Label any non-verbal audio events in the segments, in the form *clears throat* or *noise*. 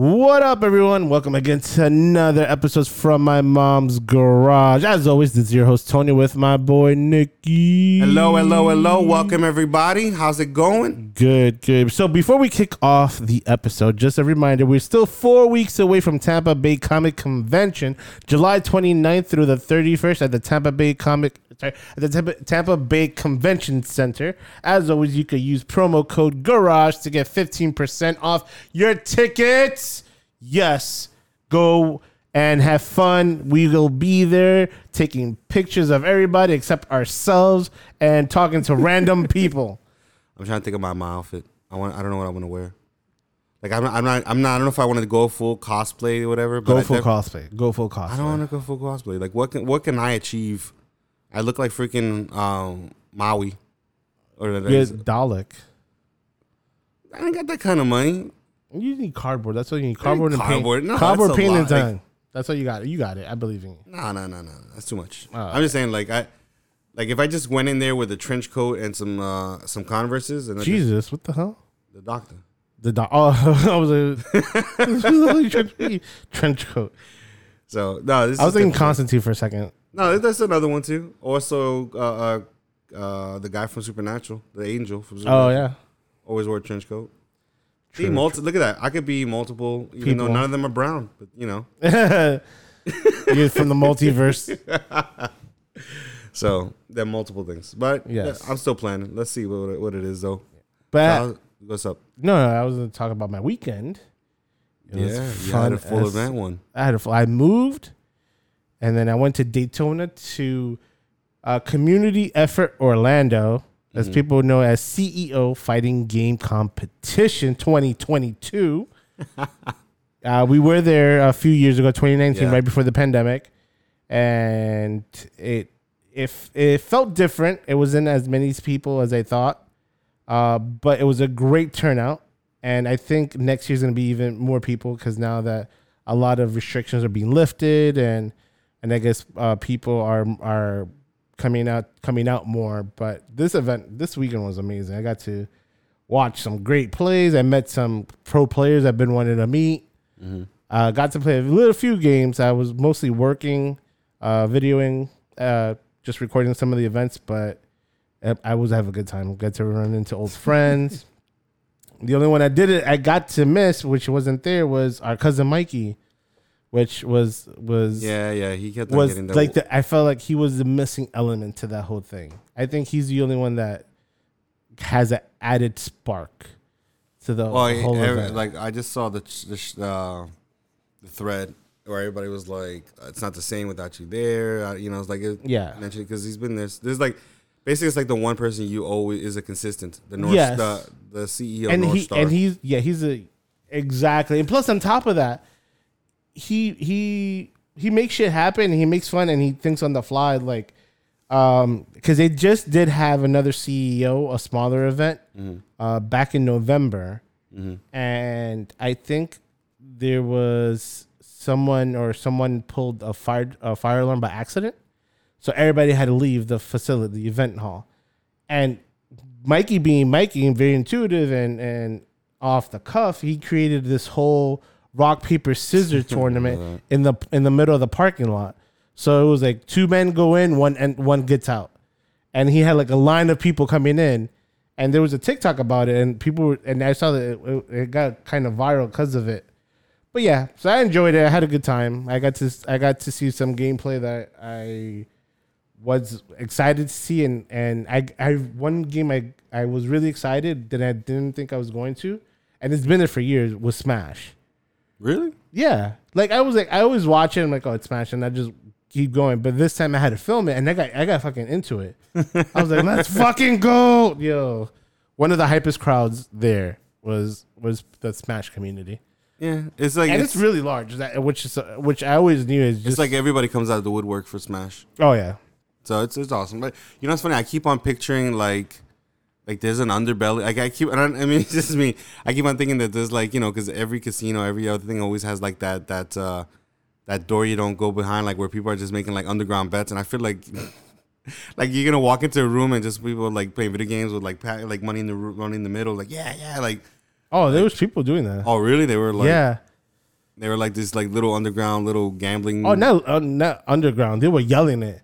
What up, everyone? Welcome again to another episode from my mom's garage. As always, this is your host Tony with my boy Nikki. Hello, hello, hello. Welcome, everybody. How's it going? Good, good. So before we kick off the episode, just a reminder, we're still four weeks away from Tampa Bay Comic Convention, July 29th through the 31st at the Tampa Bay Comic at the Tampa, Tampa Bay Convention Center. As always, you could use promo code GARAGE to get 15% off your tickets. Yes, go and have fun. We will be there taking pictures of everybody except ourselves and talking to random *laughs* people. I'm trying to think about my outfit. I want. I don't know what I want to wear. Like I'm not. I'm not. I'm not. I don't know if I want to go full cosplay or whatever. Go full def- cosplay. Go full cosplay. I don't want to go full cosplay. Like what can what can I achieve? I look like freaking um, Maui. Or that You're Dalek. I ain't got that kind of money. You need cardboard. That's what you need. Cardboard and cardboard. paint. No, cardboard, paint, and. Like- time. That's what you got. You got it. I believe in you. No, no, no, no. That's too much. Oh, I'm just saying, like I, like if I just went in there with a trench coat and some uh some Converses and I just- Jesus, what the hell? the doctor. The do- oh, *laughs* I was a *laughs* trench, trench coat. So no, this I was thinking the- Constantine for a second. No, that's another one too. Also, uh, uh, uh, the guy from Supernatural, the angel from Oh yeah, always wore a trench coat. See, True, multi- look at that. I could be multiple, even People. though none of them are brown. But you know, *laughs* you're from the multiverse. *laughs* so there are multiple things. But Yes. I'm still planning. Let's see what it, what it is though. But How- what's up? no, no, I was going to talk about my weekend. It Yeah, you had a full as- event one. I had a full, I moved, and then I went to Daytona to uh, Community Effort Orlando, as Mm-hmm. people know as CEO Fighting Game Competition 2022. *laughs* uh, we were there a few years ago, 2019, Yeah. right before the pandemic, and it if it felt different. It wasn't as many people as I thought, uh, but it was a great turnout. And I think next year's going to be even more people because now that a lot of restrictions are being lifted and and I guess uh, people are are coming out coming out more. But this event this weekend was amazing. I got to watch some great plays. I met some pro players I've been wanting to meet. Uh, got to play a little few games. I was mostly working, uh, videoing, uh, just recording some of the events, but I- I was having a good time. Got to run into old *laughs* friends. the only one I did it, I got to miss, which wasn't there, was our cousin Mikey, which was was Yeah, yeah. He kept was like the, I felt like he was the missing element to that whole thing. I think he's the only one that has an added spark to the well, whole every- event. like I just saw the the, uh, the thread where everybody was like, "It's not the same without you there." Uh, you know, it's like it, Yeah. because he's been there. There's like basically it's like the one person you always is a consistent. The North, Yes. the the CEO and North he Star. and he's yeah he's a exactly and plus on top of that he he he makes shit happen he makes fun and he thinks on the fly like um because they just did have another ceo a smaller event uh back in november. And i think there was someone or someone pulled a fire a fire alarm by accident. So everybody had to leave the facility the event hall. And Mikey being Mikey and very intuitive and and off the cuff, he created this whole rock paper scissors *laughs* tournament in the in the middle of the parking lot. So it was like two men go in, one and one gets out, and he had like a line of people coming in, and there was a TikTok about it, and people were, and I saw that it, it, it got kind of viral because of it. But yeah, so I enjoyed it. I had a good time. I got to I got to see some gameplay that I was excited to see and and I I one game I I was really excited that I didn't think I was going to, and it's been there for years was Smash. Really. Yeah, like I was like I always watch it. I'm like, oh, it's Smash, and I just keep going. But this time I had to film it, and I got I got fucking into it. *laughs* I was like, let's fucking go, yo. One of the hypest crowds there was was the Smash community, Yeah, it's like and it's, it's, really large. That which is which I always knew is just it's like everybody comes out of the woodwork for Smash. oh yeah, So it's it's awesome. But you know what's funny? I keep on picturing like like there's an underbelly. Like I keep I, don't, I mean *laughs* it's just me. I keep on thinking that there's like you know because every casino, every other thing always has like that that uh that door you don't go behind, like where people are just making like underground bets. And I feel like *laughs* like you're gonna walk into a room and just people like playing video games with like pa- like money in the money in the middle. Like yeah yeah like oh there was people doing that. oh really they were like yeah. They were like this like little underground little gambling. Oh, not uh, not underground. They were yelling it.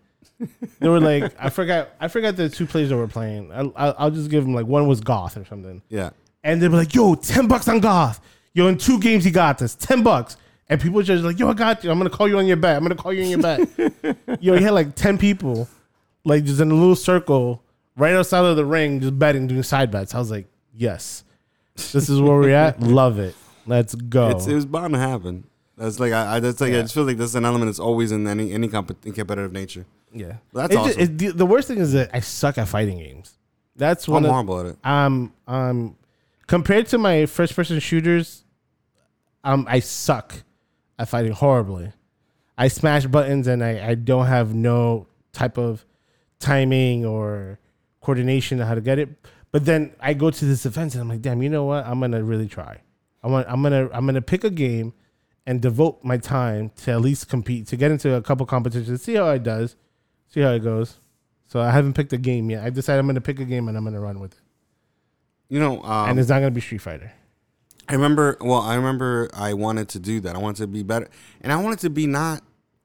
They were like, I forgot, I forgot the two players that were playing. I, I, I'll just give them like one was Goth or something, Yeah. and they were like, "Yo, ten bucks on Goth. Yo, in two games he got this, ten bucks." And people just like, "Yo, I got you. I'm gonna call you on your bet. I'm gonna call you on your bet." *laughs* Yo, he had like ten people, like just in a little circle right outside of the ring, just betting, doing side bets. I was like, "Yes, this is where we're at. *laughs* Love it. Let's go." It's, it was bound to happen. That's like I, I that's like I just feel like that's an element that's always in any any comp- competitive nature. Yeah, That's It's awesome. it- the, the worst thing is that I suck at fighting games. That's one I'm of horrible at it. um um compared to my first person shooters, um I suck at fighting horribly. I smash buttons and I, I don't have no type of timing or coordination on how to get it. But then I go to this event and I'm like, damn, you know what? I'm gonna really try. I want I'm gonna I'm gonna pick a game and devote my time to at least compete to get into a couple competitions, see how it does, see how it goes. So I haven't picked a game yet. I decided I'm gonna pick a game and I'm gonna run with it. You know, um, and it's not gonna be Street Fighter. I remember. Well, I remember I wanted to do that. I wanted to be better, and I wanted to be not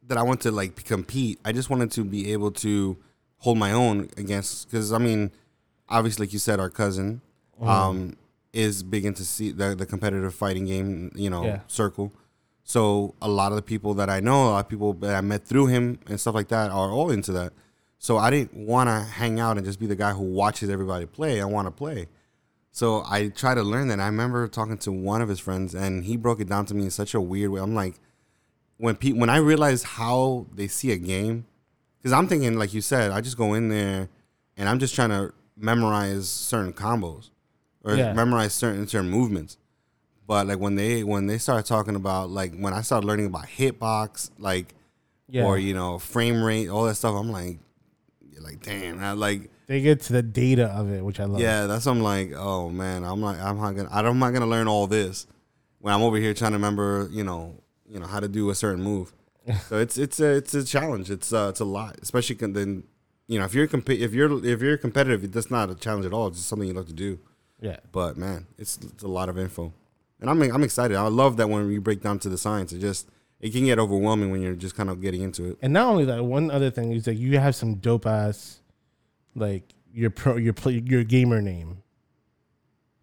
that I wanted to like compete. I just wanted to be able to hold my own against. Because I mean, obviously, like you said, our cousin Mm-hmm. um, is big into see the the competitive fighting game. You know, Yeah. circle. So a lot of the people that I know, a lot of people that I met through him and stuff like that, are all into that. So I didn't want to hang out and just be the guy who watches everybody play. I want to play. So I try to learn that. I remember talking to one of his friends, and he broke it down to me in such a weird way. I'm like, when pe- when I realized how they see a game, because I'm thinking, like you said, I just go in there, and I'm just trying to memorize certain combos or Yeah. memorize certain certain movements. But like when they when they started talking about like when I started learning about hitbox, like Yeah. or you know frame rate, all that stuff, I'm like, you're like damn, I like They get to the data of it, which I love. yeah, that's I'm like, oh man, I'm like, I'm not gonna, I'm not gonna learn all this when I'm over here trying to remember, you know, you know how to do a certain move. *laughs* so it's it's a it's a challenge. It's uh, it's a lot, especially con- then, you know, if you're comp- if you're if you're competitive, that's not a challenge at all. It's just something you love to do. Yeah. But man, it's it's a lot of info, and I'm I'm excited. I love that when you break down to the science, it just it can get overwhelming when you're just kind of getting into it. And not only that, one other thing is that you have some dope ass, like your pro, your play, your gamer name,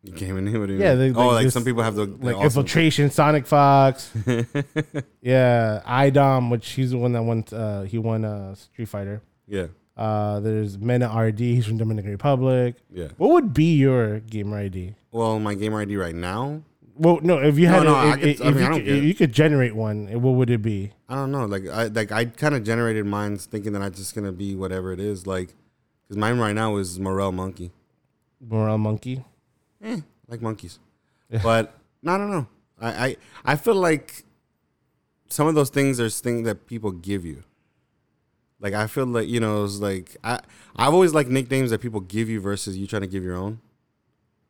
You came in here. What Yeah, they- oh, like this- some people have the, the like awesome- infiltration, Sonic Fox. *laughs* yeah, Idom, which he's the one that won. Uh, he won uh, Street Fighter. yeah, Uh, there's Mena RD. He's from Dominican Republic. yeah. What would be your gamer ID? Well, my gamer ID right now, Well, no, if you had, no, a, I if, could- if, I mean, you, could, get if it. you could generate one, what would it be? I don't know. Like I like I kind of generated mine thinking that I'm just gonna be whatever it is. Like, because mine right now is Morel Monkey. Morel Monkey. Eh, like monkeys. *laughs* but no, I don't know. I, I I feel like some of those things are things that people give you. Like I feel like you know it's like I I've always liked nicknames that people give you versus you trying to give your own.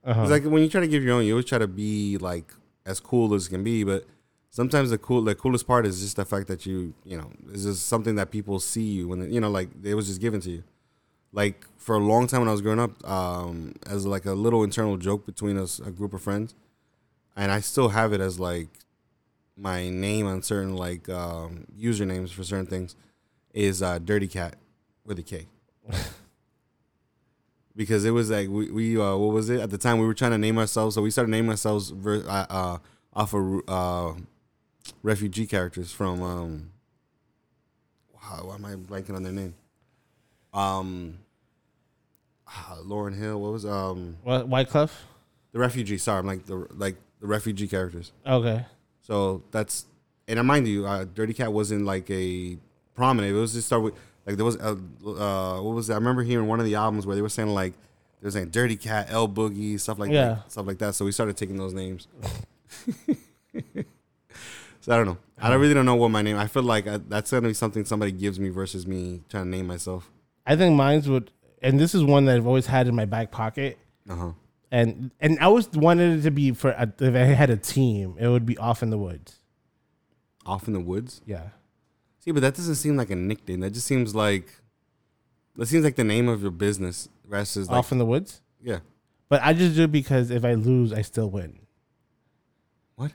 Uh-huh. It's like when you try to give your own, you always try to be like as cool as can be, but sometimes the cool the coolest part is just the fact that you you know it's just something that people see you when you know like it was just given to you. Like for a long time when I was growing up, um, as like a little internal joke between us, a group of friends, and I still have it as like my name on certain like um, usernames for certain things is uh, Dirty Cat with a K. *laughs* because it was like we, we uh, what was it at the time we were trying to name ourselves so we started naming ourselves ver- uh, uh, off of uh, refugee characters from um wow, why am I blanking on their name um ah, Lauryn Hill what was um What Wyclef? the refugee sorry I'm like the like the refugee characters Okay. so that's and I mind you, uh, Dirty Cat wasn't like a prominent. It was just start with like there was a, uh, what was that? I remember hearing one of the albums where they were saying like they were saying Dirty Cat, L Boogie, stuff like Yeah. that, stuff like that. So we started taking those names. *laughs* so I don't know. I don't really don't know what my name. I feel like I, that's gonna be something somebody gives me versus me trying to name myself. I think mine's would, and this is one that I've always had in my back pocket. Uh huh. And and I always wanted it to be for a, if I had a team, it would be off in the woods. Off in the woods. Yeah. See, but that doesn't seem like a nickname. That just seems like that seems like the name of your business versus like off in the woods. yeah. But I just do it because if I lose, I still win. What?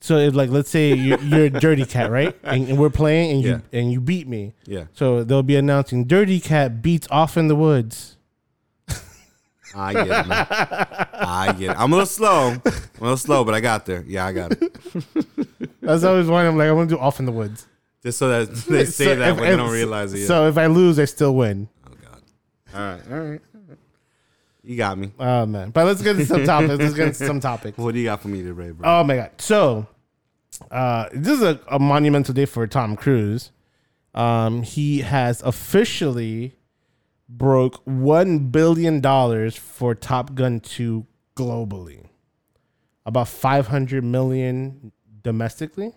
So if like let's say you, you're a dirty cat, right? *laughs* And, and we're playing, and you and you beat me. Yeah. So they'll be announcing "Dirty Cat beats off in the woods." *laughs* I get it. Man. I get it. I'm a little slow. I'm a little slow, but I got there. Yeah, I got it. *laughs* That's always one. I'm like, I want to do "Off in the Woods." Just so that *laughs* they say So that if- when they don't realize it. Yet. So if I lose, I still win. oh God. All right. All right. You got me. Oh man! But let's get into some topics. Let's get into some topics. *laughs* What do you got for me today, bro? Oh my god! So, uh, this is a, a monumental day for Tom Cruise. Um, he has officially broke one billion dollars for Top Gun two globally, about five hundred million domestically,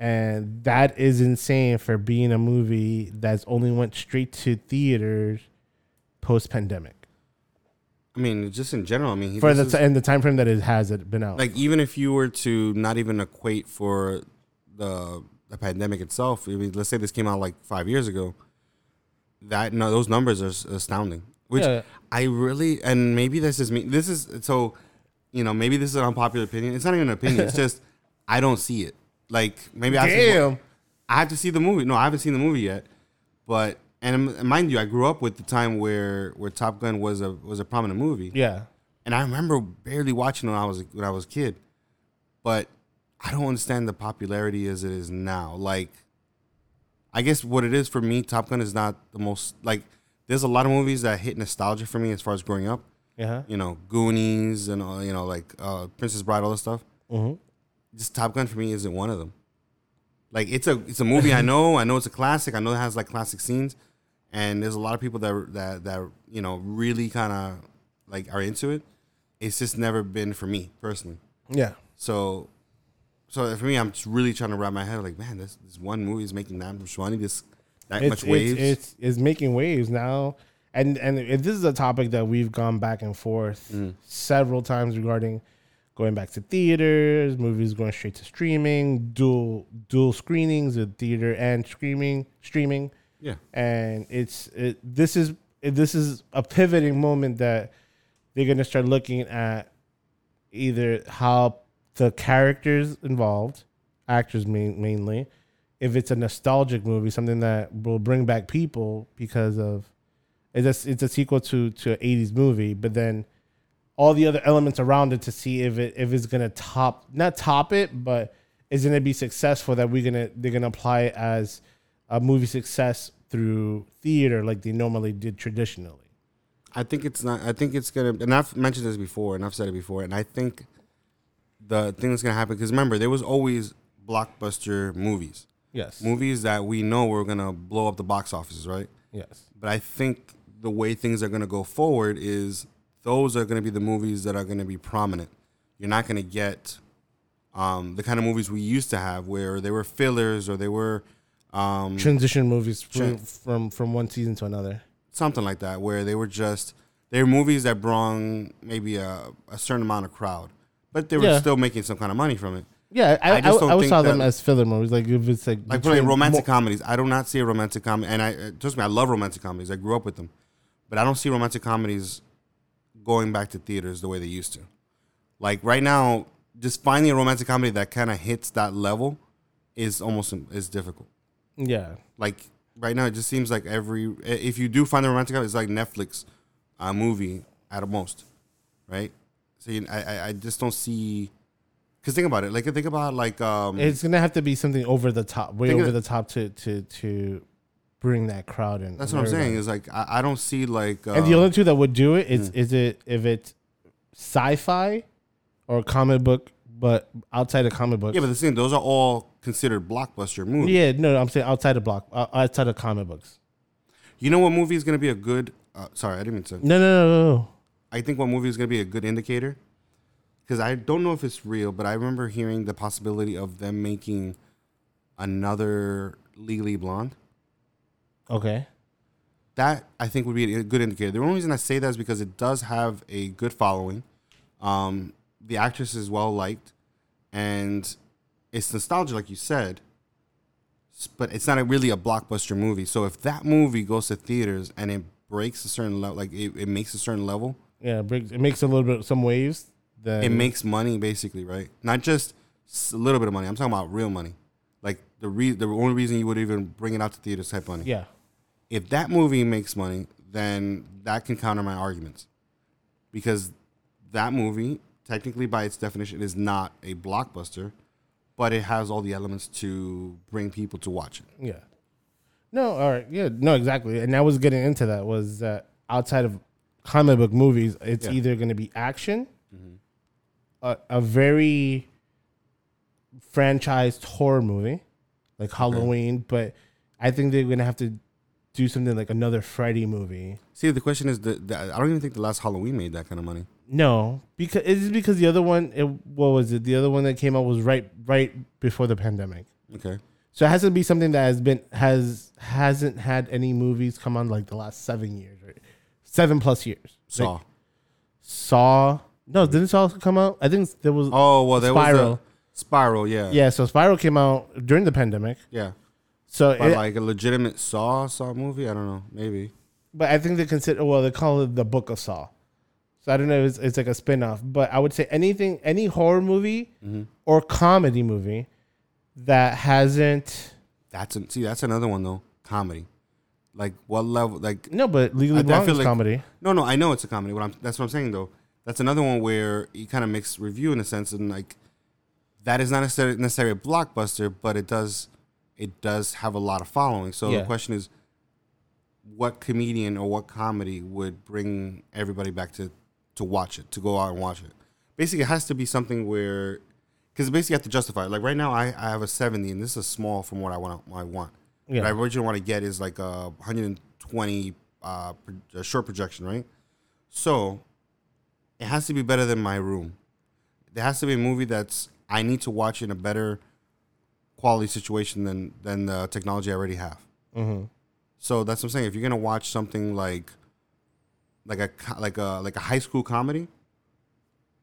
and that is insane for being a movie that's only went straight to theaters post pandemic I mean, just in general. I mean, for the t- and the time frame that it has it been out. like even if you were to not even equate for the the pandemic itself. I mean, let's say this came out like five years ago. That no, those numbers are astounding. Which Yeah. I really and maybe this is me. This is so, you know, maybe this is an unpopular opinion. It's not even an opinion. It's *laughs* just I don't see it. Like maybe I have to- Damn. I have to see the movie. No, I haven't seen the movie yet. But and um, mind you, I grew up with the time where where Top Gun was a was a prominent movie, Yeah. and I remember barely watching it when I was when I was a kid. But I don't understand the popularity as it is now. Like, I guess what it is for me, Top Gun is not the most like. There's a lot of movies that hit nostalgia for me as far as growing up. Yeah. You know, Goonies and uh, you know like uh, Princess Bride, all this stuff. Mm Mhm. Just Top Gun for me isn't one of them. Like it's a it's a movie I know. I know it's a classic. I know it has like classic scenes, and there's a lot of people that that that you know really kind of like are into it. It's just never been for me personally. Yeah. So, so for me, I'm just really trying to wrap my head like, man, this this one movie is making that much money, this that It's, much it's, waves. it's it's making waves now, and and this is a topic that we've gone back and forth Mm. several times regarding going back to theaters, movies going straight to streaming, dual dual screenings of theater and streaming streaming, yeah, and it's it, this is this is a pivoting moment that they're gonna start looking at either how the characters involved, actors main, mainly, if it's a nostalgic movie, something that will bring back people because of it's a, it's a sequel to to an '80s movie, but then all the other elements around it to see if it if it's gonna top not top it, but is gonna be successful that we're gonna they're gonna apply it as a movie success through theater like they normally did traditionally. I think it's not. I think it's gonna. And I've mentioned this before, and I've said it before, and I think the thing that's gonna happen because remember there was always blockbuster movies, Yes. movies that we know were gonna blow up the box offices, right? Yes. But I think the way things are going to go forward is those are going to be the movies that are going to be prominent. You're not going to get um, the kind of movies we used to have where they were fillers or they were um, Transition movies from, Tran- from from one season to another. something like that, where they were just they were movies that brought maybe a, a certain amount of crowd, but they were Yeah. still making some kind of money from it. Yeah, I, I I, I, think saw them as filler movies. Like if it's like Like romantic mo- comedies, I do not see a romantic comedy, and I uh, trust me, I love romantic comedies. I grew up with them, but I don't see romantic comedies going back to theaters the way they used to. Like right now, just finding a romantic comedy that kind of hits that level is almost is difficult. yeah, Like right now, it just seems like every if you do find a romantic comedy, it's like Netflix uh, movie at most, right? So you, I I- just don't see. Cause think about it, like think about like um, it's gonna have to be something over the top, way Think of over the top to to to bring that crowd in. that's what I'm saying. Is like I, I don't see like uh, And the only two that would do it is is it if it's sci-fi or comic book, but outside of comic books. Yeah, but the thing, those are all considered blockbuster movies. yeah, no, I'm saying outside of block, uh, outside of comic books. You know what movie is going to be a good? Uh, sorry, I didn't mean to. No, no, no, no, no. I think what movie is going to be a good indicator, because I don't know if it's real, but I remember hearing the possibility of them making another Legally Blonde. Okay. That I think would be a good indicator. The only reason I say that is because it does have a good following. Um, the actress is well liked, and it's nostalgia, like you said. But it's not a, really a blockbuster movie. So if that movie goes to theaters and it breaks a certain level, like it, it makes a certain level, Yeah, it, brings, it makes a little bit some waves. then it makes money basically, right? Not just a little bit of money. I'm talking about real money. Like the re- the only reason you would even bring it out to theaters type money. yeah. If that movie makes money, then that can counter my arguments. Because that movie, technically by its definition, is not a blockbuster, but it has all the elements to bring people to watch it. Yeah. No, all right. Yeah, no, exactly. And I was getting into that was that outside of comic book movies, it's Yeah. either going to be action, mm-hmm. a, a very franchised horror movie, like Halloween, but I think they're going to have to do something like another Freddy movie. See, the question is that I don't even think the last Halloween made that kind of money. No, because it's because the other one, it, what was it? The other one that came out was right right before the pandemic. Okay. So it has to be something that has been has hasn't had any movies come on like the last seven years, right? Seven plus years. Saw. Like, Saw. No, didn't Saw come out? I think there was. oh well, there Spiral. was a Spiral. Yeah. Yeah, so Spiral came out during the pandemic. Yeah. So, But it- like a legitimate Saw Saw movie, I don't know. Maybe. but I think they consider well, they call it the Book of Saw. So I don't know. It's, it's like a spin off, but I would say anything, any horror movie Mm-hmm. or comedy movie that hasn't. That's an, see, that's another one though. Comedy. Like what level? Like No, but Legally Blonde is like- comedy. no, no. I know it's a comedy. What I'm that's what I'm saying though. That's another one where you kind of mix review in a sense, and like that is not necessarily necessarily a blockbuster, but it does it does have a lot of following. So Yeah. the question is, what comedian or what comedy would bring everybody back to to watch it, to go out and watch it? Basically, it has to be something where because basically you have to justify it. Like right now, I, I have a 70, and this is small from what I want. I want. Yeah. What I originally want to get is like a 120 uh, pro- a short projection, right? So it has to be better than my room. There has to be a movie that's I need to watch in a better quality situation than than the technology I already have. Mm-hmm. So that's what I'm saying. If you're gonna watch something like like a like a like a high school comedy,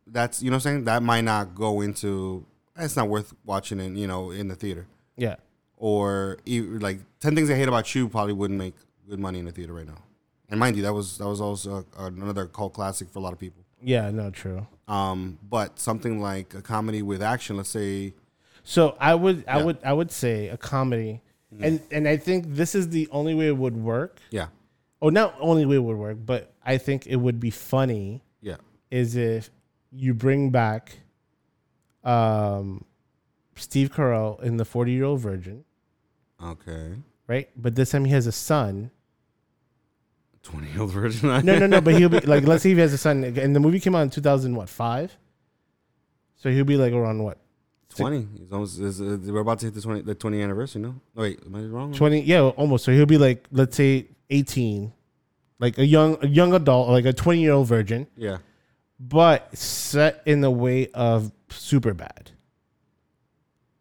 that's you know what I'm saying that might not go into. It's not worth watching in you know in the theater Yeah. or like Ten Things I Hate About You probably wouldn't make good money in the theater right now. And mind you, that was that was also a, another cult classic for a lot of people. Yeah. No, true. Um, but something like a comedy with action, let's say, So I would, I Yeah. would, I would say a comedy, and and I think this is the only way it would work. yeah, Or not only way it would work, but I think it would be funny yeah, is if you bring back, um, Steve Carell in the Forty Year Old Virgin, okay, right? But this time he has a son. twenty year old virgin. No, no, no. But he'll be *laughs* like, let's say he has a son, and the movie came out in two thousand what five. So he'll be like around what twenty. He's almost. Is, uh, we're about to hit the twenty the twenty anniversary. No, oh, wait, am I wrong? twenty? Yeah, almost. So he'll be like, let's say eighteen, like a young, a young adult, like a twenty year old virgin. Yeah, but set in the way of Superbad.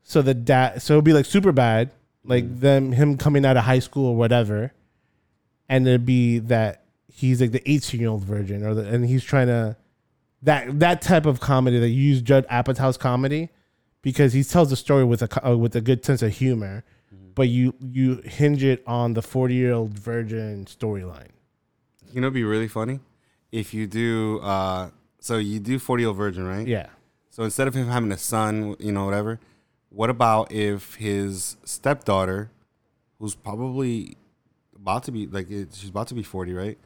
So the dad, so it'll be like Superbad, like them him coming out of high school or whatever, and it'd be that he's like the eighteen year old virgin, or the, and he's trying to that that type of comedy that you use Judd Apatow's comedy because he tells the story with a uh, with a good sense of humor, but you you hinge it on the forty year old virgin storyline. you know, it'd be really funny if you do. uh So you do forty year old virgin, right? Yeah, So instead of him having a son, you know, whatever, what about if his stepdaughter, who's probably about to be like she's about to be forty, right?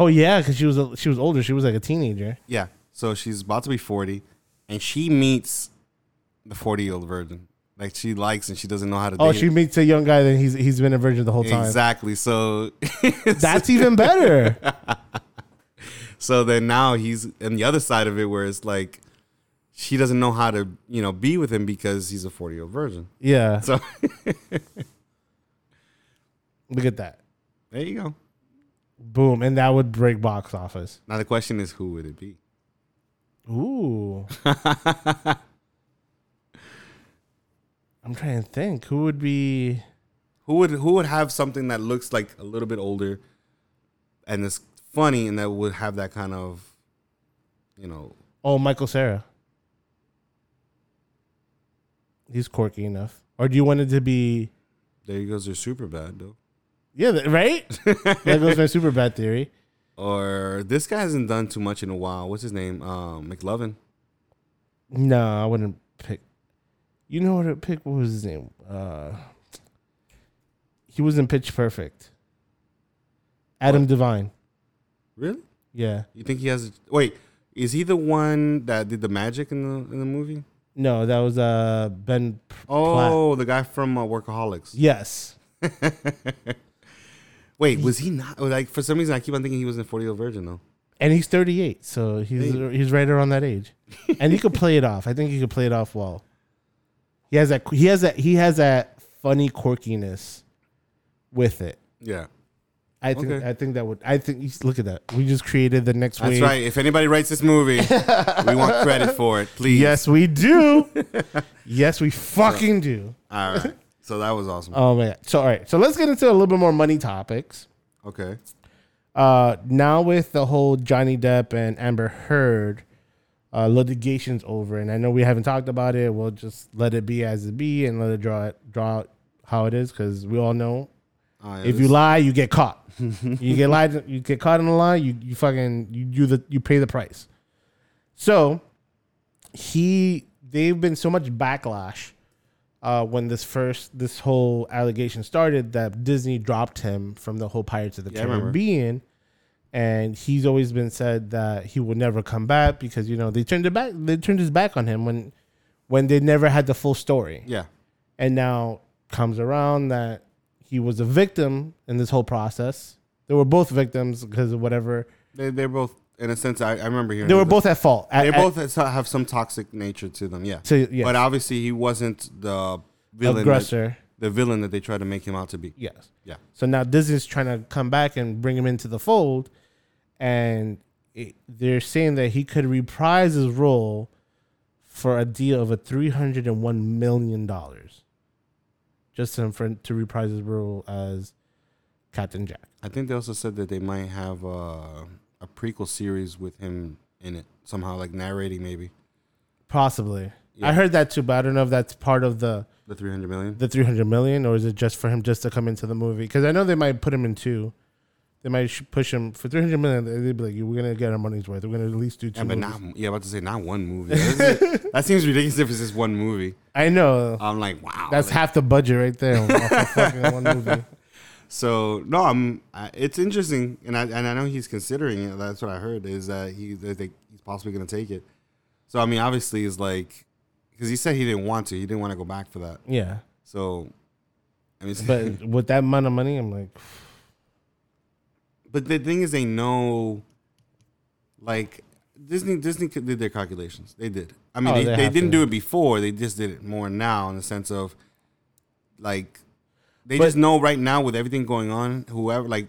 oh yeah, because she was a, she was older, she was like a teenager. Yeah. So she's about to be forty, and she meets the forty-year-old virgin. Like she likes and she doesn't know how to. Oh, she meets a young guy, then he's he's been a virgin the whole time. exactly. So *laughs* That's even better. *laughs* so then now he's on the other side of it, where it's like she doesn't know how to you know be with him because he's a forty-year-old virgin. Yeah, So *laughs* look at that. there you go. Boom, and that would break box office. Now the question is, who would it be? Ooh. I'm trying to think who would be. Who would who would have something that looks like a little bit older, and is funny, and that would have that kind of, you know, Oh, Michael Cera. He's quirky enough. Or do you want it to be? there he goes your Superbad though. Yeah, right. *laughs* that goes my Superbad theory. Or this guy hasn't done too much in a while. What's his name? Um, McLovin. No, I wouldn't pick. You know what I pick? What was his name? Uh, he was in Pitch Perfect. Adam DeVine. Really? Yeah. You think he has? Wait, is he the one that did the magic in the in the movie? No, that was uh Ben. P- Platt. Oh, the guy from uh, Workaholics. Yes. *laughs* Wait, was he not? Like for some reason, I keep on thinking he was in Forty Year Old Virgin though. And he's 38, so he's he's right around that age, and he could play it off. I think he could play it off well. He has that. He has that. He has that funny quirkiness with it. Yeah, I think. Okay. I think that would. I think. Look at that. We just created the next wave. that's wave. right. If anybody writes this movie, we want *laughs* credit for it, please. Yes, we do. *laughs* yes, we fucking do. All right. So that was awesome. Oh man. So all right. So let's get into a little bit more money topics. Okay. Uh, now with the whole Johnny Depp and Amber Heard uh, litigation's over, and I know we haven't talked about it. We'll just let it be as it be and let it draw it draw out how it is because we all know Uh, yeah, if you lie, you get caught. *laughs* you get lied, you get caught in a lie. You you fucking you do the you pay the price. So he they've been so much backlash uh, when this first this whole allegation started that Disney dropped him from the whole Pirates of the Yeah. Caribbean, and he's always been said that he would never come back because you know they turned it back they turned his back on him when when they never had the full story yeah. and now comes around that he was a victim in this whole process. They were both victims because of whatever. They they're both in a sense. I, I remember hearing They were both at fault. At- They both have some toxic nature to them. Yeah. So, yes. But obviously, he wasn't the villain. That, aggressor. the villain that they tried to make him out to be. Yes. Yeah. So now Disney's trying to come back and bring him into the fold, and it, they're saying that he could reprise his role for a deal of a three hundred and one million dollars, just to, for, to reprise his role as Captain Jack. I think they also said that they might have uh, a prequel series with him in it somehow, like narrating maybe Possibly. Yeah. I heard that too, but I don't know if that's part of the the three hundred million. the 300 million or is it just for him just to come into the movie because i know they might put him in two they might push him for 300 million they'd be like we're gonna get our money's worth we're gonna at least do two Yeah, but movies. not yeah. About to say not one movie. That *laughs* seems ridiculous if it's just one movie. i know I'm like, wow. that's like- half the budget right there off of fucking one movie *laughs* So no, I'm. I, it's interesting, and I and I know he's considering it. That's what I heard is that he that they, he's possibly going to take it. So I mean, obviously, it's like because he said he didn't want to. He didn't want to go back for that. yeah So I mean, but with that amount of money i'm like but the thing is, they know, like Disney. Disney did their calculations. They did. I mean, Oh, they, they they, didn't to. do it before. They just did it more now in the sense of, like, they But- just know right now with everything going on. Whoever, like,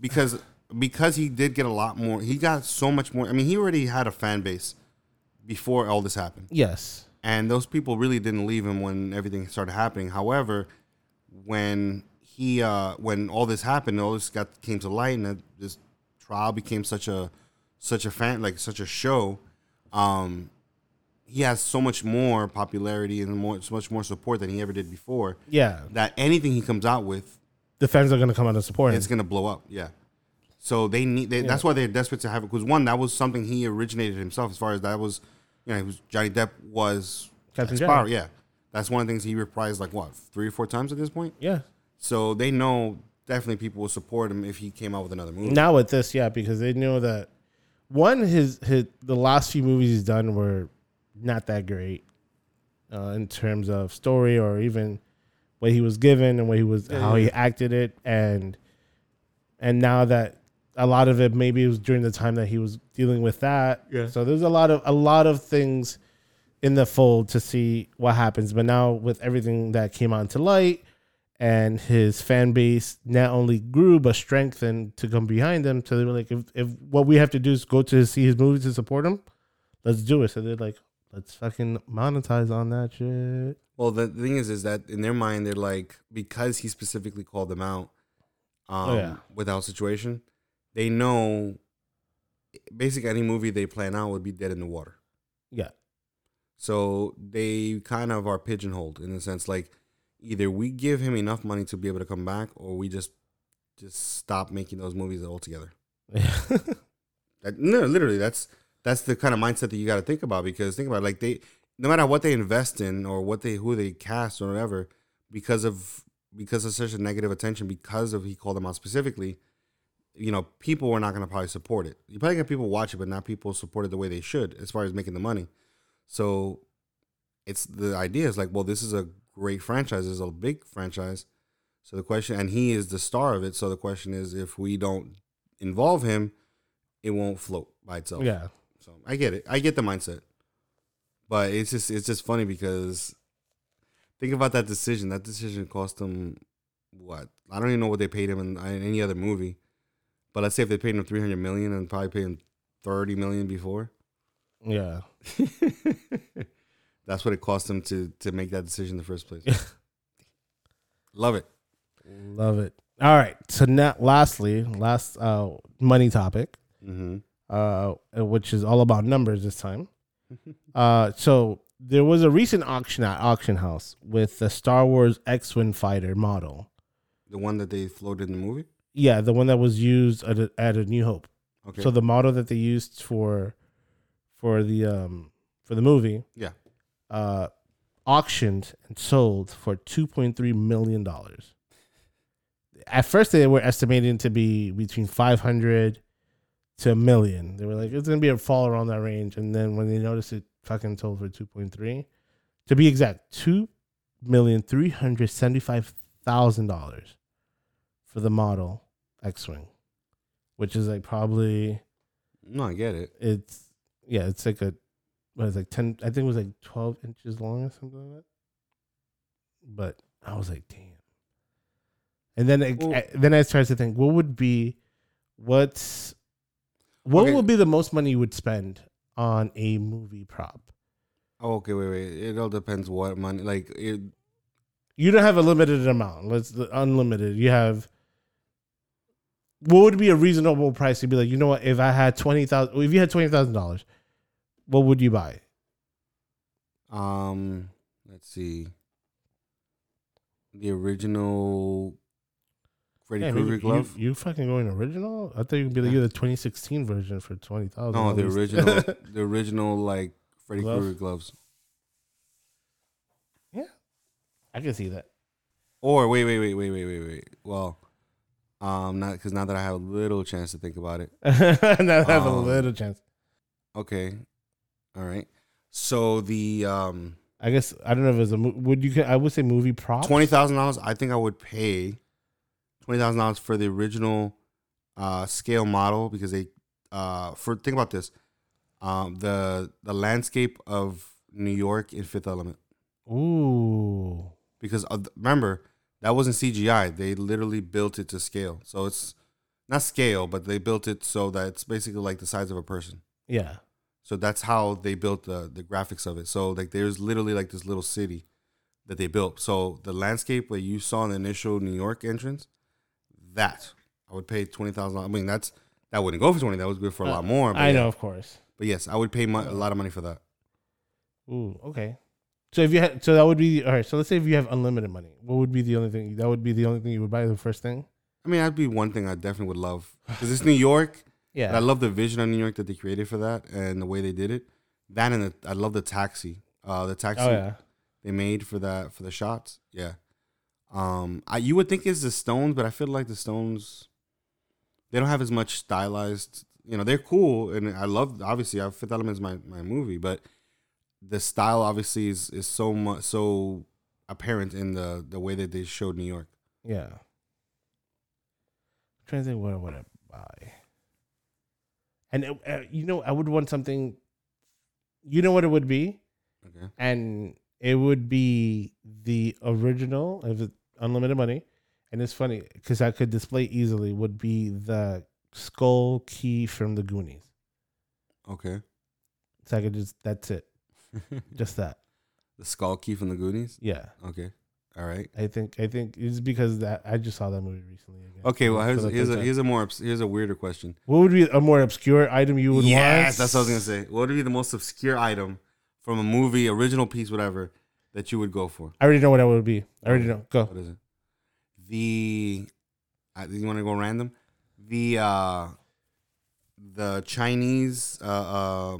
because because he did get a lot more. He got so much more. I mean, he already had a fan base before all this happened yes and those people really didn't leave him when everything started happening. However, when he uh, when all this happened, all this got came to light, and this trial became such a such a fan like such a show. Um, he has so much more popularity and more so much more support than he ever did before. yeah That anything he comes out with, the fans are gonna come out and support him it's gonna blow up. Yeah. So they need. They, That's why they're desperate to have it. Because one, that was something he originated himself. As far as that was, you know, he was Johnny Depp was Captain Sparrow. Yeah, that's one of the things he reprised like what three or four times at this point. yeah So they know definitely people will support him if he came out with another movie. now with this yeah because they know that one his his the last few movies he's done were not that great uh, in terms of story or even what he was given and what he was how he acted it and and now that a lot of it maybe it was during the time that he was dealing with that Yeah. so there's a lot of a lot of things in the fold to see what happens but now with everything that came out into light and his fan base not only grew but strengthened to come behind him. So they were like, if, if what we have to do is go to see his movies to support him, let's do it. So they're like, let's fucking monetize on that shit. Well, the thing is, is that in their mind, they're like because he specifically called them out um, Oh, yeah. without situation, they know basically any movie they plan out would be dead in the water. Yeah, So they kind of are pigeonholed in the sense like either we give him enough money to be able to come back, or we just just stop making those movies altogether. That, no, literally, that's that's the kind of mindset that you got to think about because think about it, like they no matter what they invest in or what they who they cast or whatever because of because of such a negative attention because of he called them out specifically you know people are not going to probably support it. You probably get people watch it but not people support it the way they should as far as making the money. So it's the idea is like well this is a great franchise it's a big franchise so the question and he is the star of it so the question is if we don't involve him it won't float by itself Yeah. so I get it. I get the mindset. But it's just it's just funny because think about that decision. That decision cost him what? I don't even know what they paid him in, in any other movie. But let's say if they paid him three hundred million and probably paid him thirty million before. Yeah. *laughs* That's what it cost him to to make that decision in the first place. *laughs* Love it. Love it. All right. So now, lastly, last uh, money topic, Mm-hmm. uh, which is all about numbers this time. *laughs* Uh, so there was a recent auction at auction house with the Star Wars X-wing fighter model. The one that they floated in the movie. Yeah, the one that was used at a, at a New Hope. Okay. So the model that they used for for the um for the movie, Yeah. Uh, auctioned and sold for two point three million dollars. At first, they were estimating to be between five hundred to a million. They were like, it's gonna be a fall around that range. And then when they noticed it, fucking sold for two point three. To be exact, two million three hundred seventy five thousand dollars for the model X-wing, which is like probably no, I get it. it's yeah, it's like a what is it, like ten? I think it was like twelve inches long or something like that. But I was like, damn. And then it, I, then I started to think, what would be, what's, what Okay. would be the most money you would spend on a movie prop? Oh, okay, wait, wait. It all depends what money. Like it, You don't have a limited amount. Let's unlimited. You have. What would be a reasonable price to be like? You know what? If I had twenty thousand, if you had twenty thousand dollars, what would you buy? Um, let's see. The original Freddy Damn, Krueger you, glove. You, you fucking going original? I thought you'd be like you're the 2016 version for twenty thousand. no, the original, *laughs* the original like Freddy Glove? Krueger gloves. Yeah, I can see that. Or wait, wait, wait, wait, wait, wait, wait. Well, um, not because now that I have a little chance to think about it. *laughs* and I have a Um, little chance. Okay, all right. So the um I guess I don't know if it's a mo- would you? I would say movie prop. twenty thousand dollars, I think I would pay twenty thousand dollars for the original uh, scale model because they uh, for think about this, um, the the landscape of New York in Fifth Element Ooh. because of remember that wasn't CGI. They literally built it to scale, so it's not scale, but they built it so that it's basically like the size of a person. Yeah. So that's how they built the the graphics of it. So like there's literally like this little city that they built. So the landscape where you saw in the initial New York entrance, that I would pay twenty thousand. I mean that's that wouldn't go for twenty. That was good for a Uh, lot more. But I yeah. know, of course. But yes, I would pay a lot of money for that. Ooh. Okay. So if you had, so that would be all right. So let's say if you have unlimited money, what would be the only thing? That would be the only thing you would buy. The first thing. I mean, that'd be one thing I definitely would love because it's New York. Yeah. And I love the vision of New York that they created for that and the way they did it. That and the, I love the taxi. Uh, the taxi oh yeah. they made for that for the shots. Yeah. Um, I you would think it's the Stones, but I feel like the Stones they don't have as much stylized. You know, they're cool, and I love obviously. I Fifth Element is my my movie, but the style obviously is is so much so apparent in the the way that they showed New York. Yeah. I'm trying to think what I would I buy. And uh, uh, you know, I would want something. You know what it would be, Okay. and it would be the original if it's unlimited money. And it's funny because I could display easily. Would be the skull key from the Goonies. Okay. So I could just that's it, *laughs* just that. the skull key from the Goonies. Yeah, Okay. All right. I think I think it's because that I just saw that movie recently. Again. Okay. Well, here's, here's a here's a more here's a weirder question. what would be a more obscure item you would yes, want? that's what I was gonna say. What would be the most obscure item from a movie, original piece, whatever, that you would go for? I already know what that would be. I already know. Go. What is it? The uh, you want to go random? The uh the Chinese uh, uh,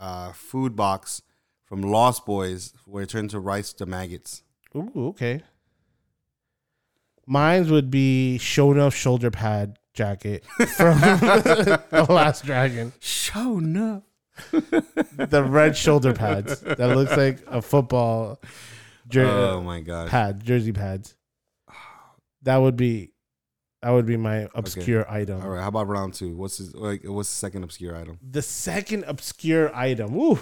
uh, food box from Lost Boys, where it turned to rice to maggots. Ooh, okay. Mines would be Sho'nuff shoulder pad jacket from *laughs* The Last Dragon. Sho'nuff. The red shoulder pads that looks like a football jer- Oh my god pad, jersey pads. That would be that would be my obscure item. All right. How about round two? What's his, like? What's the second obscure item? The second obscure item. Ooh.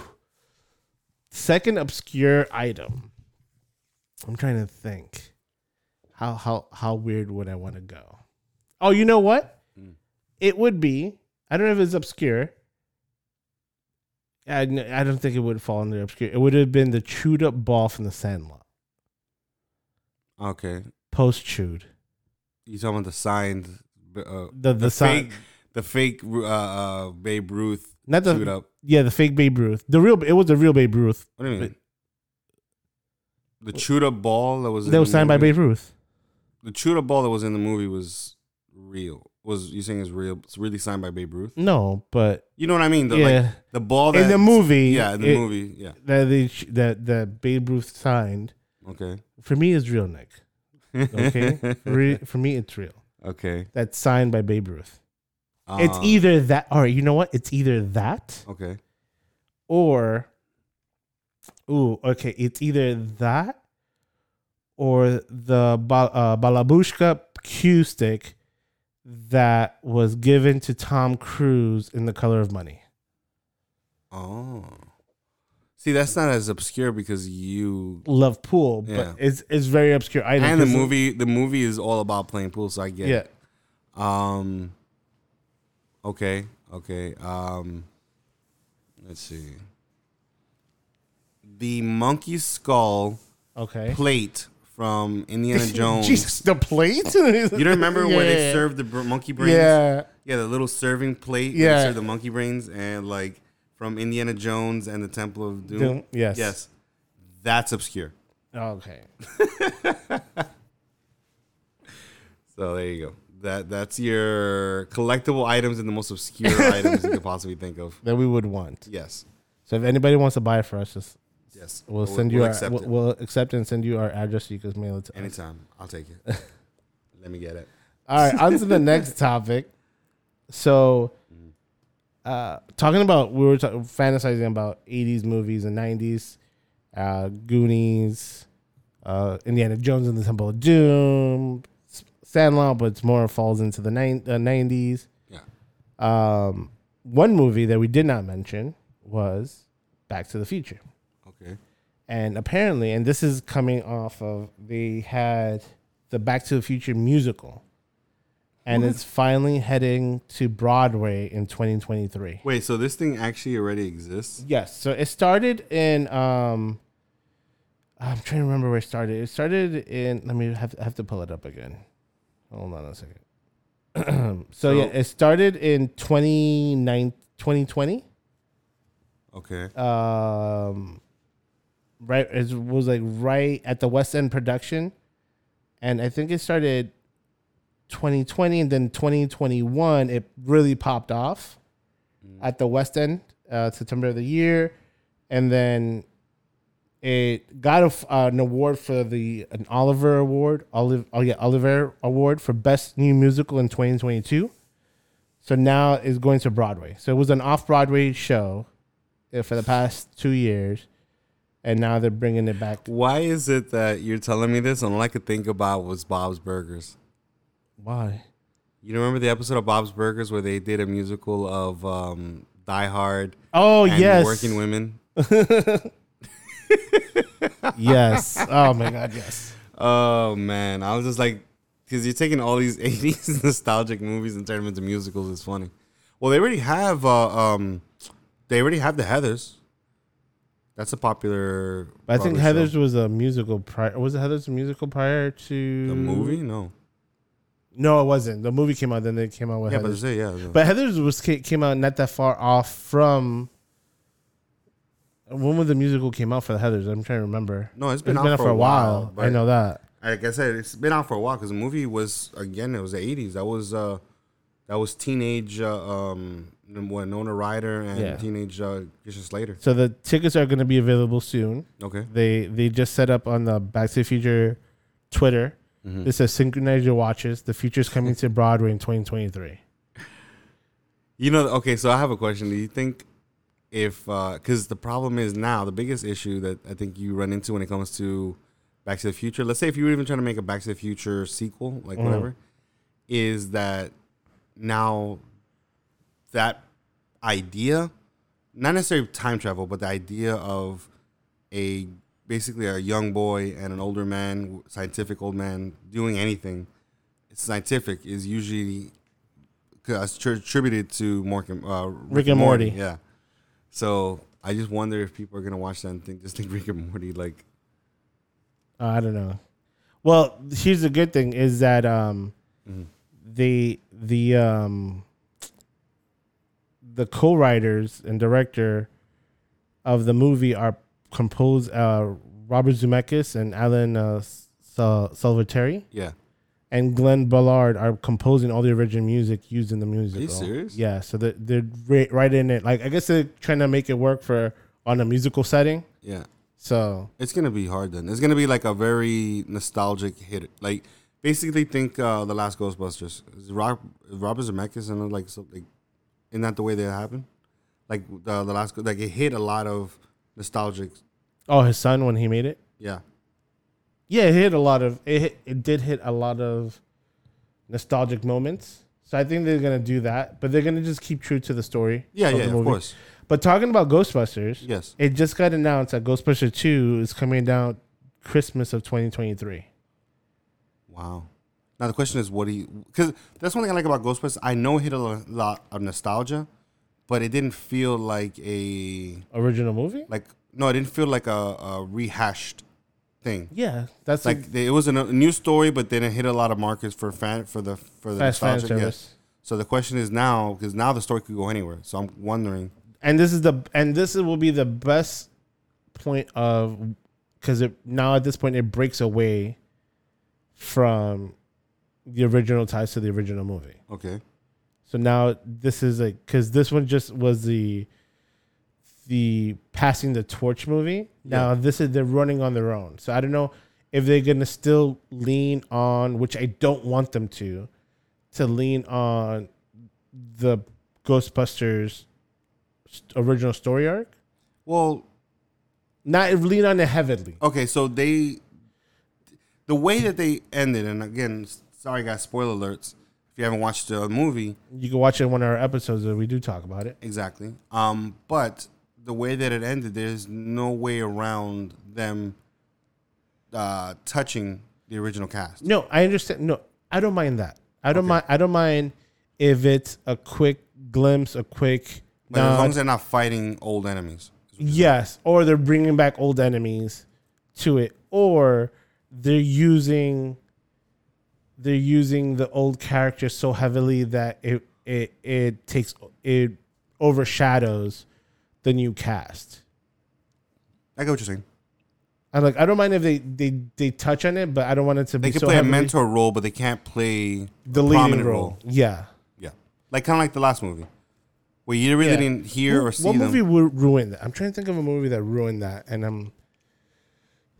Second obscure item. I'm trying to think. How how how weird would I want to go? Oh, you know what? Mm. It would be. I don't know if it's obscure. I, I don't think it would fall under obscure. It would have been the chewed up ball from the Sandlot, Okay. post chewed. You talking about the signed, uh, The the, the fake, the fake uh, uh, Babe Ruth not the chewed up. yeah the fake Babe Ruth. The real it was the real Babe Ruth. What do you mean? The chewed up ball that was in That was signed by Babe Ruth. The chewed up ball that was in the movie was real. Was you saying is real? It's really signed by Babe Ruth. No, but You know what I mean? The, yeah, like, the ball that in the movie, Yeah, in the it- movie. Yeah. that they that that Babe Ruth signed Okay. for me it's real, Nick. Okay, *laughs* for, for me it's real. okay. That's signed by Babe Ruth. it's Uh, either that, or you know what? It's either that Okay. or, ooh, okay, it's either that or the uh, Balabushka cue stick that was given to Tom Cruise in The Color of Money. Oh. See, that's not as obscure because you Love pool, Yeah. but it's it's very obscure item. and the movie. The movie is all about playing pool, so I get. yeah. It. Um. Okay. Okay. Um. Let's see. The monkey skull Okay. plate from Indiana *laughs* Jones. Jesus, the plate. *laughs* You don't remember where they Yeah. served the br- monkey brains? Yeah. Yeah, the little serving plate. Yeah. Yeah. They serve the monkey brains and like from Indiana Jones and the Temple of Doom. Doom, yes. Yes. That's obscure. Okay. *laughs* So there you go. That that's your collectible items and the most obscure items you could possibly think of. That we would want. Yes. So if anybody wants to buy it for us, just Yes. we'll send you we'll our, accept we'll, we'll accept and send you our address so you can mail it to us. Anytime. I'll take it. *laughs* Let me get it. All right, on to the next *laughs* topic. So, uh, talking about we were ta- fantasizing about '80s movies and '90s, uh, Goonies, uh, Indiana Jones and the Temple of Doom, Sandlot, but it's more falls into the nine, uh, '90s. Yeah. Um, one movie that we did not mention was Back to the Future. And apparently, and this is coming off of they had the Back to the Future musical, and it's finally heading to Broadway in 2023. Wait, so this thing actually already exists? Yes, so it started in um, I'm trying to remember where it started. It started in. Let me have I have to pull it up again. Hold on a second. so, *clears throat* So- yeah, it started in 29 2020. Okay. um right it was like right at the west end production. And i think it started 2020 and then 2021 it really popped off at the west end uh september of the year. And then it got a uh, an award for the an Olivier award olive oh yeah Olivier award for best new musical in 2022 so now it's going to broadway. So it was an off-broadway show uh, for the past two years, and now they're bringing it back. Why is it that you're telling me this and all I could think about was Bob's Burgers? Why? You remember the episode of Bob's Burgers where they did a musical of um, Die Hard Oh and yes, Working Women? *laughs* yes. Oh my god, yes. Oh man, I was just like, because you're taking all these *laughs* '80s nostalgic movies and turning them into musicals. It's funny. Well, they already have, uh, um, they already have the Heather's. That's a popular. I think Broadway Heather's show. was a musical prior. Was it Heather's a musical prior to the movie. No, No, it wasn't. The movie came out, then they came out with yeah, but Heather's. say yeah. the- But Heather's was came out not that far off from. When was the musical came out for the Heather's? I'm trying to remember. no, it's It's been, been, out, for, a while. I know that. Like I said, it's been out for a while because the movie was again it was the '80s. That was uh, That was teenage uh, um what Nona Ryder and Yeah. teenage uh, Christian Slater. So the tickets are going to be available soon. Okay. They they just set up on the Back to the Future Twitter. Mhm. It says synchronize your watches. The future's coming to Broadway in 2023. You know, okay, so I have a question. Do you think if, because the problem is now, the biggest issue that I think you run into when it comes to Back to the Future, let's say if you were even trying to make a Back to the Future sequel, like Mhm. whatever, is that now that idea, not necessarily time travel, but the idea of a basically a young boy and an older man, scientific old man, doing anything scientific is usually uh, attributed to Mork and, uh, Rick, and Morty. Yeah. So I just wonder if people are gonna watch that and think just think *laughs* Rick and Morty like Uh, I don't know. Well, here's the good thing is that um, Mhm. the the um, the co-writers and director of the movie are composed uh, Robert Zemeckis and Alan uh, Sal- Salvatore yeah. and Glen Ballard are composing all the original music used in the musical. Are you serious? Yeah, so they're, they're right, in it. Like I guess they're trying to make it work for on a musical setting. Yeah. So It's gonna be hard then. It's gonna be like a very nostalgic hit. Like basically think uh the last Ghostbusters. Is Rob, Robert Zemeckis and like so like isn't that the way that happened? Like the the last like it hit a lot of nostalgic oh, his son when he made it. yeah. Yeah, it hit a lot of it. Hit, it did hit a lot of nostalgic moments. So I think they're gonna do that, but they're gonna just keep true to the story. Yeah, of yeah, of course. But talking about Ghostbusters, Yes. it just got announced that Ghostbusters Two is coming down Christmas of 2023. Wow. Now the question is, what do you? Because that's one thing I like about Ghostbusters. I know it hit a lot of nostalgia, but it didn't feel like a Original movie? like no, it didn't feel like a, a rehashed thing. Yeah, that's Like they, it was a new story, but then it hit a lot of markets for fan for the for the fast nostalgia. service. So the question is now because now the story could go anywhere. So I'm wondering. and this is the and this will be the best point of because it now at this point it breaks away from the original ties to the original movie. Okay. So now this is like because this one just was the the passing the torch movie. Now this is they're running on their own. So I don't know if they're gonna still lean on, which I don't want them to, to lean on the Ghostbusters original story arc. Well, Not lean on it heavily. okay. So they the way that they ended, and again, sorry guys, spoiler alerts. If you haven't watched the movie, You can watch it in one of our episodes that we do talk about it. Exactly. Um, but the way that it ended, there's no way around them uh, touching the original cast. No, I understand. No, I don't mind that. I don't mind. I don't mind if it's a quick glimpse, a quick. But as long as they're not fighting old enemies. yes, or they're bringing back old enemies to it, or they're using they're using the old characters so heavily that it it it takes it overshadows the new cast. I get what you're saying. I like. I don't mind if they they they touch on it, but I don't want it to They be They can so play heavily a mentor role, but they can't play the a leading prominent role. Yeah. Yeah, like kind of like the last movie, where you really Yeah. didn't hear Who- or see what them. movie would ruin that? I'm trying to think of a movie that ruined that, and I'm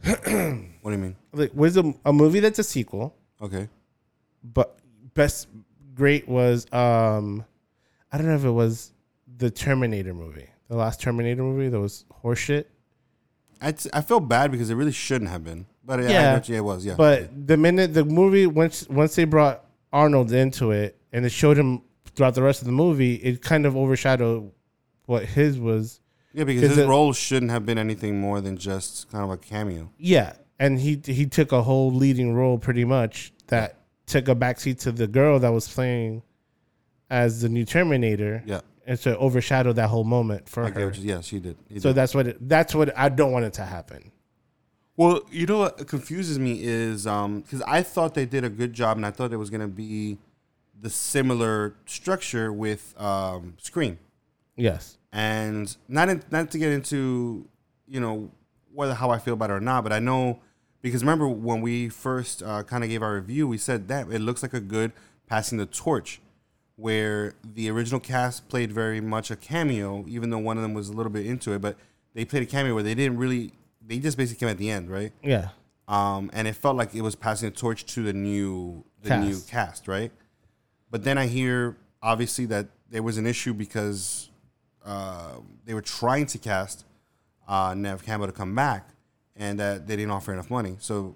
What do you mean? like, was a, a movie that's a sequel, Okay, but best great was um, I don't know if it was the Terminator movie, the last Terminator movie that was horseshit. I I feel bad because it really shouldn't have been, but yeah, Yeah. You, it was. Yeah, But the minute the movie once once they brought Arnold into it and it showed him throughout the rest of the movie, it kind of overshadowed what his was. yeah, because his it- role shouldn't have been anything more than just kind of a cameo. Yeah, and he he took a whole leading role pretty much that took a backseat to the girl that was playing as the new Terminator, Yeah, and so it overshadowed that whole moment for I her. you, yeah, she did. He So did. that's what it, that's what I don't want it to happen. Well, you know what confuses me is because I thought they did a good job, and I thought it was gonna be the similar structure with um, Scream, Yes. and not in, not to get into you know whether how I feel about it or not, but I know because remember when we first uh, kind of gave our review, we said that it looks like a good passing the torch, where the original cast played very much a cameo, even though one of them was a little bit into it, but they played a cameo where they didn't really. They just basically came at the end, right? Yeah. um, and it felt like it was passing the torch to the new the Cast. new cast, right? But then I hear obviously that there was an issue because uh, they were trying to cast uh, Nev Campbell to come back, and that they didn't offer enough money. So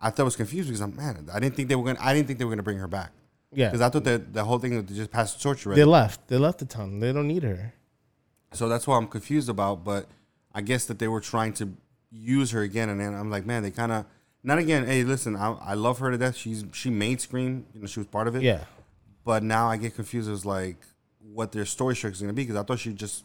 I thought I was confused because I'm man, I didn't think they were gonna. I didn't think they were gonna bring her back Yeah. because I thought that the whole thing just passed the torch already. They left. They left the town. They don't need her. So that's what I'm confused about. But I guess that they were trying to use her again, and then I'm like, man, they kind of not again. Hey, listen, I, I love her to death. She's she made Scream. You know, she was part of it. Yeah. But now I get confused as like what their story structure is gonna be because I thought she just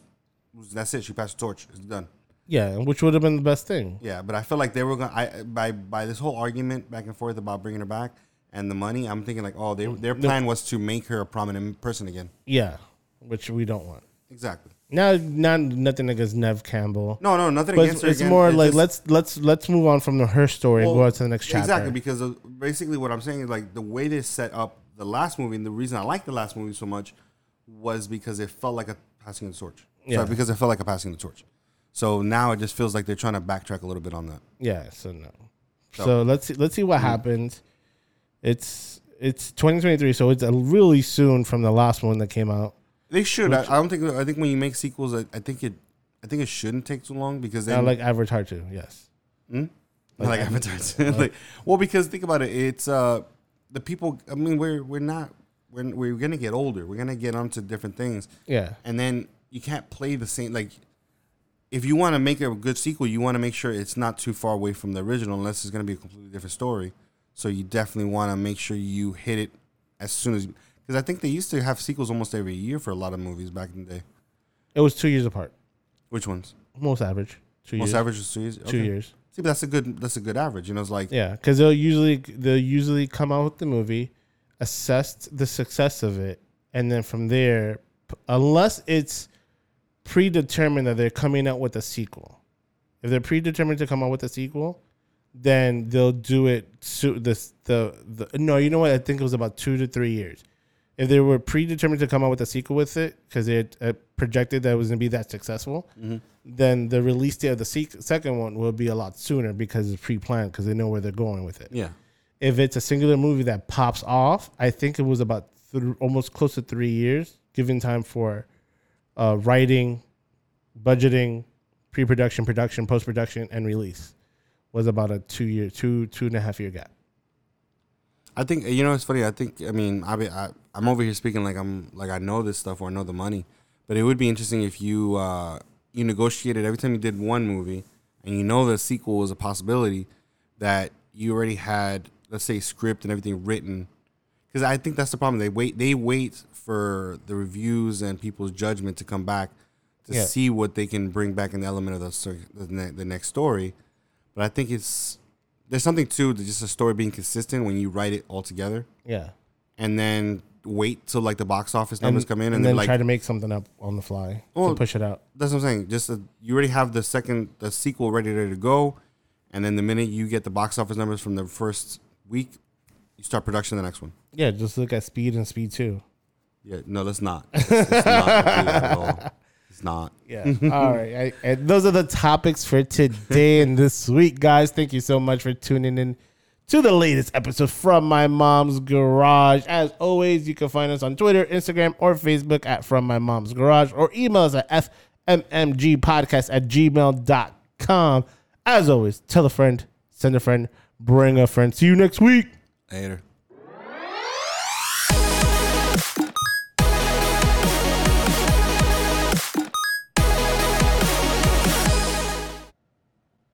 that's it. She passed the torch. It's done. Yeah. Which would have been the best thing. Yeah, but I feel like they were gonna. I by by this whole argument back and forth about bringing her back and the money. I'm thinking like, oh, they, mm, their plan was to make her a prominent person again. Yeah. Which we don't want. Exactly. Now, not nothing against Nev Campbell. No, no, nothing But against it's, her. it's more It's like just- let's let's let's move on from the, her story and go Well, on to the next chapter. Exactly, because uh, basically what I'm saying is like the way they set up the last movie, and the reason I like the last movie so much was because it felt like a passing of the torch. Yeah. Sorry, because it felt like a passing of the torch. So now it just feels like they're trying to backtrack a little bit on that. Yeah, so no. So, So- let's see, let's see what happens. It's it's 2023, so it's really soon from the last one that came out. They should. I, I don't think. I think when you make sequels, I, I think it. I think it shouldn't take too long because I then like Avatar too. Yes. Hmm? like, Avatar. *laughs* like, well, because think about it. It's uh the people. I mean, we're we're not. We're we're gonna get older. We're gonna get onto different things. Yeah. and then you can't play the same like if you want to make a good sequel you want to make sure it's not too far away from the original unless it's going to be a completely different story so you definitely want to make sure you hit it as soon as because i think they used to have sequels almost every year for a lot of movies back in the day It was two years apart. which ones Most average. Two most years. average was two years Two years. see but that's a good that's a good average you know it's like Yeah, because they'll usually they'll usually come out with the movie, assess the success of it, and then from there, unless it's predetermined that they're coming out with a sequel, if they're predetermined to come out with a sequel, then they'll do it. So this the the no, you know what? I think it was about two to three years. If they were predetermined to come out with a sequel with it because they had, uh, projected that it was going to be that successful, then the release date of the sec- second one will be a lot sooner because it's pre-planned because they know where they're going with it. yeah If it's a singular movie that pops off, I think it was about th- almost close to three years, given time for uh, writing, budgeting, pre-production, production, post-production, and release. Was about a two year, two two and a half year gap. I think you know it's funny. I think I mean I, be- I I'm over here speaking like I'm like I know this stuff or I know the money, but it would be interesting if you uh, you negotiated every time you did one movie and you know the sequel was a possibility that you already had let's say script and everything written because I think that's the problem. They wait they wait for the reviews and people's judgment to come back to Yeah. see what they can bring back in the element of the the, the next story. But I think it's there's something to just a story being consistent when you write it all together, Yeah, and then wait till like the box office numbers come in, and, and then then like try to make something up on the fly Well, to push it out. that's what I'm saying. Just uh you already have the second the sequel ready, ready to go, and then the minute you get the box office numbers from the first week, you start production of the next one. Yeah, just look at Speed and Speed Two. Yeah, no, let's not. It's, it's not do that at all. *laughs* It's not. Yeah. All right. I, and those are the topics for today and this week, guys. Thank you so much for tuning in to the latest episode from my mom's garage. As always, you can find us on Twitter, Instagram, or Facebook at From My Mom's Garage or email us at fmmgpodcast at gmail.com. As always, tell a friend, send a friend, bring a friend. See you next week. Later.